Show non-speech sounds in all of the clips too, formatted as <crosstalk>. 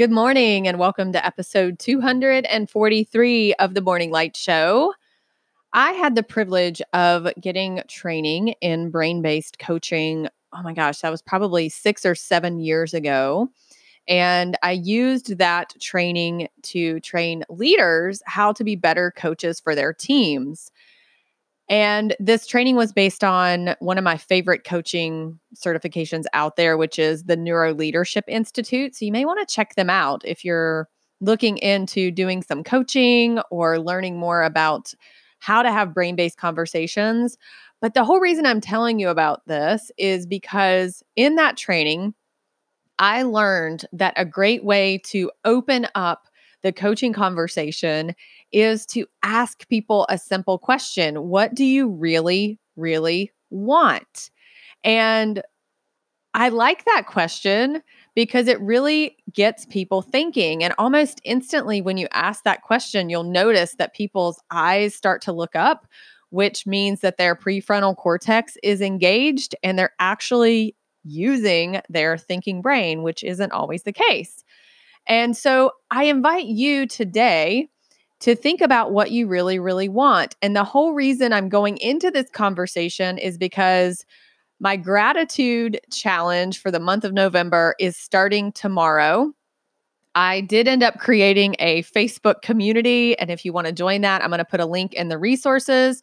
Good morning, and welcome to episode 243 of the Morning Light Show. I had the privilege of getting training in brain based coaching. Oh my gosh, that was probably six or seven years ago. And I used that training to train leaders how to be better coaches for their teams. And this training was based on one of my favorite coaching certifications out there, which is the Neuro Leadership Institute. So you may want to check them out if you're looking into doing some coaching or learning more about how to have brain based conversations. But the whole reason I'm telling you about this is because in that training, I learned that a great way to open up the coaching conversation is to ask people a simple question What do you really, really want? And I like that question because it really gets people thinking. And almost instantly, when you ask that question, you'll notice that people's eyes start to look up, which means that their prefrontal cortex is engaged and they're actually using their thinking brain, which isn't always the case. And so I invite you today to think about what you really, really want. And the whole reason I'm going into this conversation is because my gratitude challenge for the month of November is starting tomorrow. I did end up creating a Facebook community. And if you want to join that, I'm going to put a link in the resources.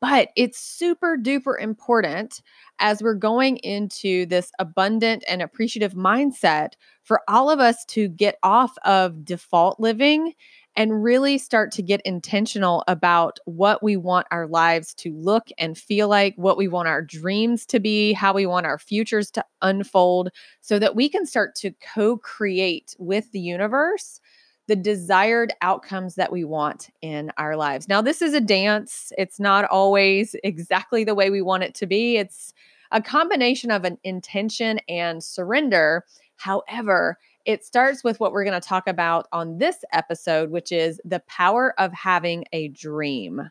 But it's super duper important as we're going into this abundant and appreciative mindset for all of us to get off of default living and really start to get intentional about what we want our lives to look and feel like, what we want our dreams to be, how we want our futures to unfold, so that we can start to co create with the universe the desired outcomes that we want in our lives. Now, this is a dance. It's not always <laughs> exactly the way we want it to be. It's a combination of an intention and surrender. However, it starts with what we're going to talk about on this episode, which is the power of having a dream.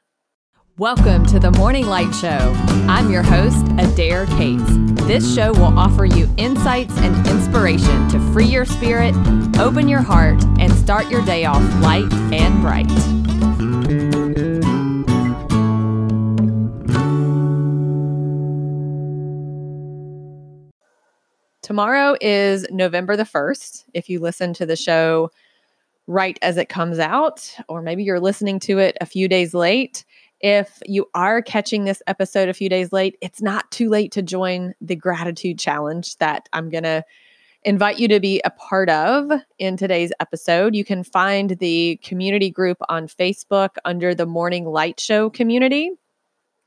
Welcome to the Morning Light Show. I'm your host, Adair Cates. This show will offer you insights and inspiration to free your spirit, open your heart, and start your day off light and bright. Tomorrow is November the 1st. If you listen to the show right as it comes out, or maybe you're listening to it a few days late, if you are catching this episode a few days late, it's not too late to join the gratitude challenge that I'm going to invite you to be a part of in today's episode. You can find the community group on Facebook under the Morning Light Show community.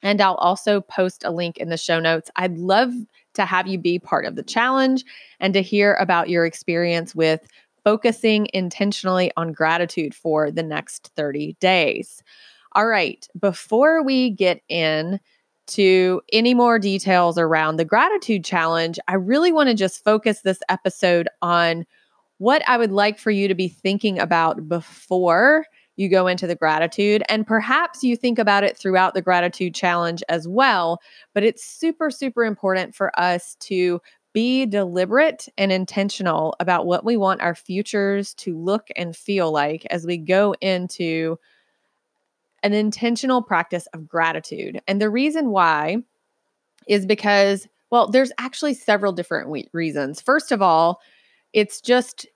And I'll also post a link in the show notes. I'd love to have you be part of the challenge and to hear about your experience with focusing intentionally on gratitude for the next 30 days. All right, before we get in to any more details around the gratitude challenge, I really want to just focus this episode on what I would like for you to be thinking about before you go into the gratitude. And perhaps you think about it throughout the gratitude challenge as well. But it's super, super important for us to be deliberate and intentional about what we want our futures to look and feel like as we go into an intentional practice of gratitude. And the reason why is because, well, there's actually several different we- reasons. First of all, it's just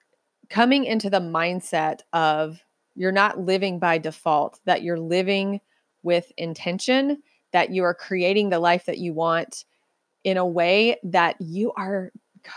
coming into the mindset of you're not living by default, that you're living with intention, that you are creating the life that you want in a way that you are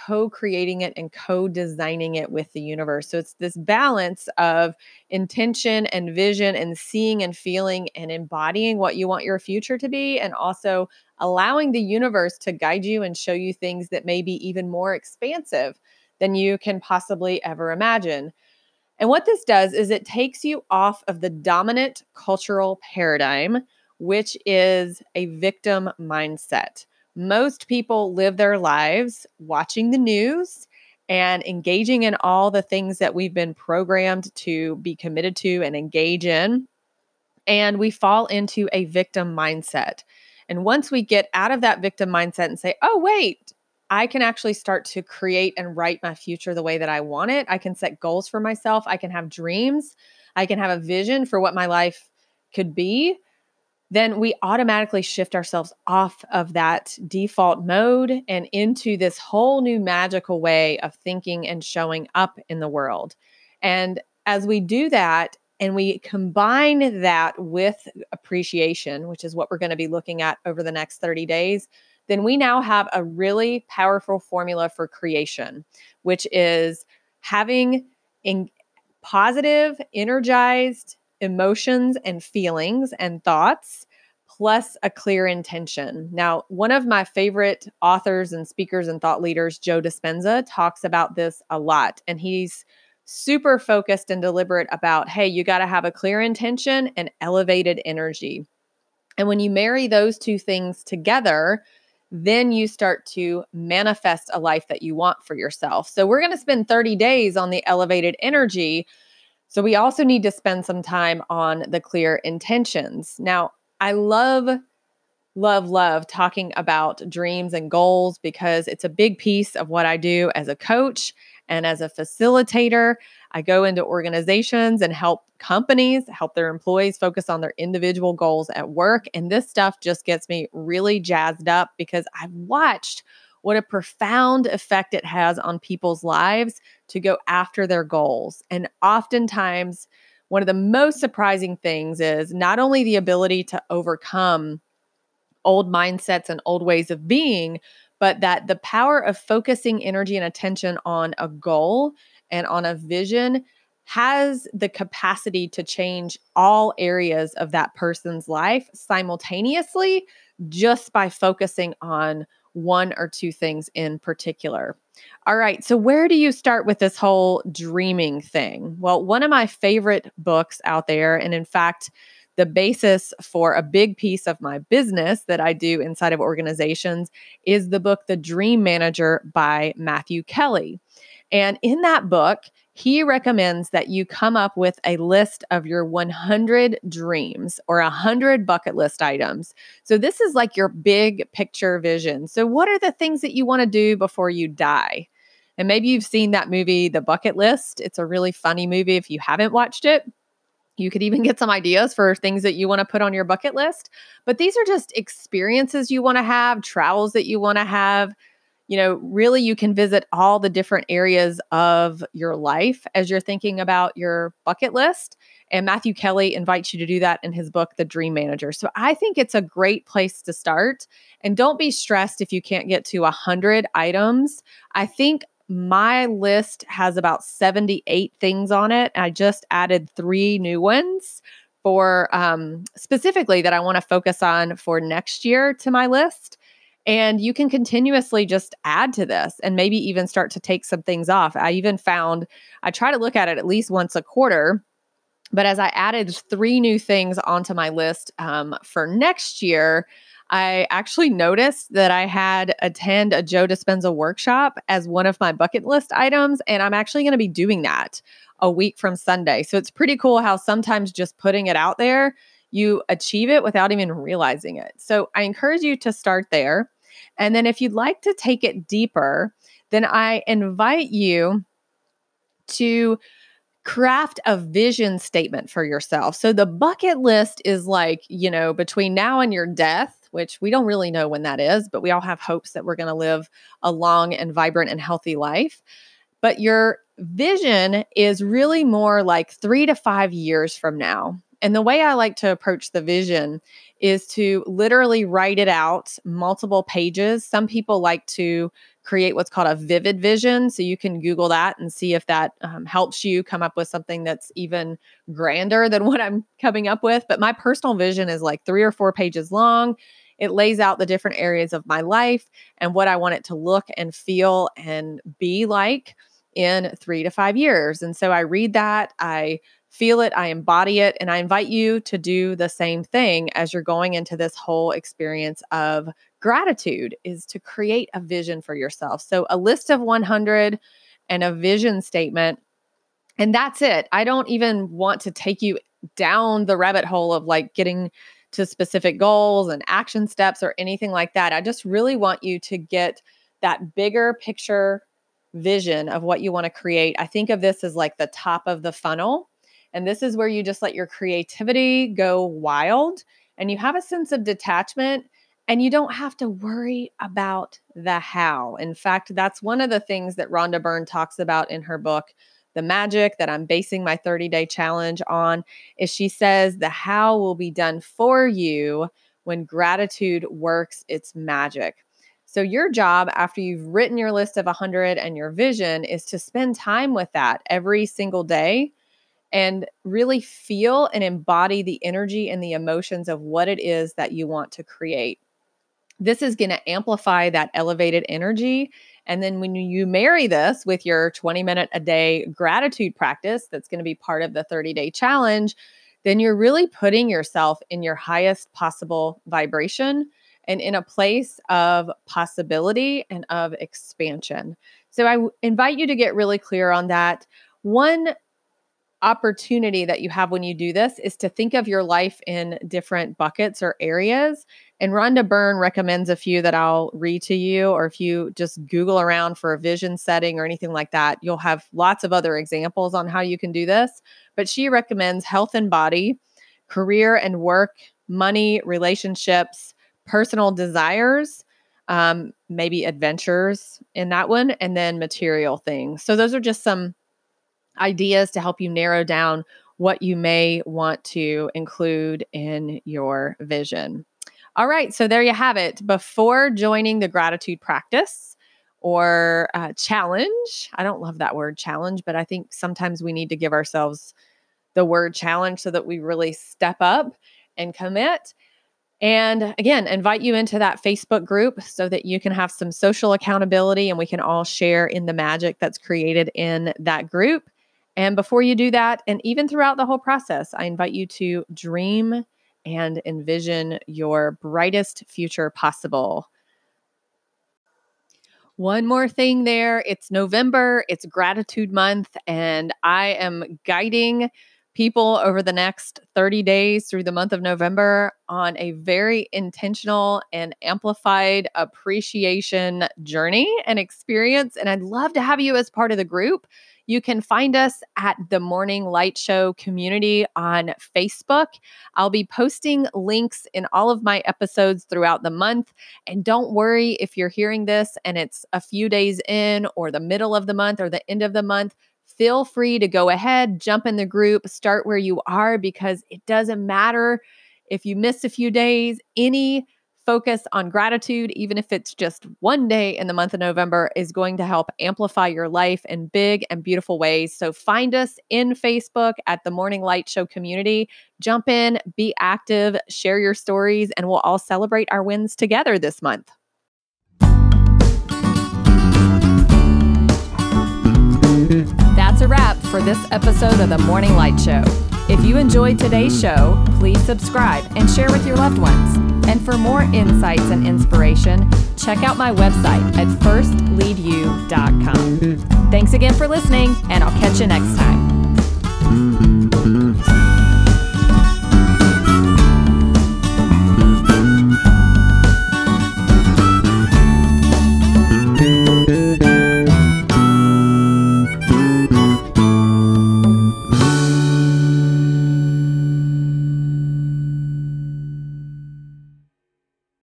co creating it and co designing it with the universe. So it's this balance of intention and vision and seeing and feeling and embodying what you want your future to be, and also allowing the universe to guide you and show you things that may be even more expansive than you can possibly ever imagine. And what this does is it takes you off of the dominant cultural paradigm, which is a victim mindset. Most people live their lives watching the news and engaging in all the things that we've been programmed to be committed to and engage in. And we fall into a victim mindset. And once we get out of that victim mindset and say, oh, wait, I can actually start to create and write my future the way that I want it. I can set goals for myself. I can have dreams. I can have a vision for what my life could be. Then we automatically shift ourselves off of that default mode and into this whole new magical way of thinking and showing up in the world. And as we do that, and we combine that with appreciation, which is what we're going to be looking at over the next 30 days, then we now have a really powerful formula for creation, which is having in positive, energized emotions and feelings and thoughts plus a clear intention. Now, one of my favorite authors and speakers and thought leaders, Joe Dispenza, talks about this a lot. And he's super focused and deliberate about hey, you got to have a clear intention and elevated energy. And when you marry those two things together, then you start to manifest a life that you want for yourself. So, we're going to spend 30 days on the elevated energy. So, we also need to spend some time on the clear intentions. Now, I love, love, love talking about dreams and goals because it's a big piece of what I do as a coach and as a facilitator. I go into organizations and help companies help their employees focus on their individual goals at work. And this stuff just gets me really jazzed up because I've watched what a profound effect it has on people's lives to go after their goals. And oftentimes, one of the most surprising things is not only the ability to overcome old mindsets and old ways of being, but that the power of focusing energy and attention on a goal and on a vision has the capacity to change all areas of that person's life simultaneously just by focusing on one or two things in particular. All right, so where do you start with this whole dreaming thing? Well, one of my favorite books out there, and in fact, the basis for a big piece of my business that I do inside of organizations is the book The Dream Manager by Matthew Kelly. And in that book, he recommends that you come up with a list of your 100 dreams or 100 bucket list items. So, this is like your big picture vision. So, what are the things that you want to do before you die? And maybe you've seen that movie, The Bucket List. It's a really funny movie if you haven't watched it. You could even get some ideas for things that you want to put on your bucket list. But these are just experiences you want to have, travels that you want to have, you know, really you can visit all the different areas of your life as you're thinking about your bucket list. And Matthew Kelly invites you to do that in his book, The Dream Manager. So I think it's a great place to start. And don't be stressed if you can't get to 100 items. I think my list has about 78 things on it. I just added three new ones for um, specifically that I want to focus on for next year to my list. And you can continuously just add to this and maybe even start to take some things off. I even found I try to look at it at least once a quarter. But as I added three new things onto my list um, for next year, I actually noticed that I had attend a Joe Dispenza workshop as one of my bucket list items, and I'm actually going to be doing that a week from Sunday. So it's pretty cool how sometimes just putting it out there, you achieve it without even realizing it. So I encourage you to start there. And then if you'd like to take it deeper, then I invite you to craft a vision statement for yourself. So the bucket list is like, you know, between now and your death, which we don't really know when that is, but we all have hopes that we're going to live a long and vibrant and healthy life. But your vision is really more like three to five years from now. And the way I like to approach the vision is to literally write it out multiple pages. Some people like to create what's called a vivid vision. So you can Google that and see if that um, helps you come up with something that's even grander than <laughs> what I'm coming up with. But my personal vision is like three or four pages long. It lays out the different areas of my life and what I want it to look and feel and be like in three to five years. And so I read that, I feel it, I embody it, and I invite you to do the same thing as you're going into this whole experience of gratitude is to create a vision for yourself. So a list of 100 and a vision statement and that's it. I don't even want to take you down the rabbit hole of like getting to specific goals and action steps or anything like that. I just really want you to get that bigger picture vision of what you want to create. I think of this as like the top of the funnel. And this is where you just let your creativity go wild and you have a sense of detachment and you don't have to worry about the how. In fact, that's one of the things that Rhonda Byrne talks about in her book, The Magic, that I'm basing my 30 day challenge on. Is she says the how will be done for you when gratitude works its magic. So, your job after you've written your list of 100 and your vision is to spend time with that every single day and really feel and embody the energy and the emotions of what it is that you want to create. This is going to amplify that elevated energy. And then when you marry this with your 20 minute a day gratitude practice, that's going to be part of the 30 day challenge, then you're really putting yourself in your highest possible vibration and in a place of possibility and of expansion. So I invite you to get really clear on that. One opportunity that you have when you do this is to think of your life in different buckets or areas. And Rhonda Byrne recommends a few that I'll read to you, or if you just Google around for a vision setting or anything like that, you'll have lots of other examples on how you can do this. But she recommends health and body, career and work, money, relationships, personal desires, um, maybe adventures in that one, and then material things. So those are just some ideas to help you narrow down what you may want to include in your vision. All right, so there you have it. Before joining the gratitude practice or uh, challenge, I don't love that word challenge, but I think sometimes we need to give ourselves the word challenge so that we really step up and commit. And again, invite you into that Facebook group so that you can have some social accountability and we can all share in the magic that's created in that group. And before you do that, and even throughout the whole process, I invite you to dream and envision your brightest future possible. One more thing there. It's November, it's gratitude month, and I am guiding people over the next 30 days through the month of November on a very intentional and amplified appreciation journey and experience. And I'd love to have you as part of the group. You can find us at the Morning Light Show community on Facebook. I'll be posting links in all of my episodes throughout the month. And don't worry if you're hearing this and it's a few days in, or the middle of the month, or the end of the month feel free to go ahead, jump in the group, start where you are because it doesn't matter if you miss a few days. Any focus on gratitude, even if it's just one day in the month of November, is going to help amplify your life in big and beautiful ways. So find us in Facebook at the Morning Light Show community. Jump in, be active, share your stories, and we'll all celebrate our wins together this month. That's a wrap for this episode of the Morning Light Show. If you enjoyed today's show, please subscribe and share with your loved ones. And for more insights and inspiration, check out my website at firstleadyou.com. Thanks again for listening, and I'll catch you next time.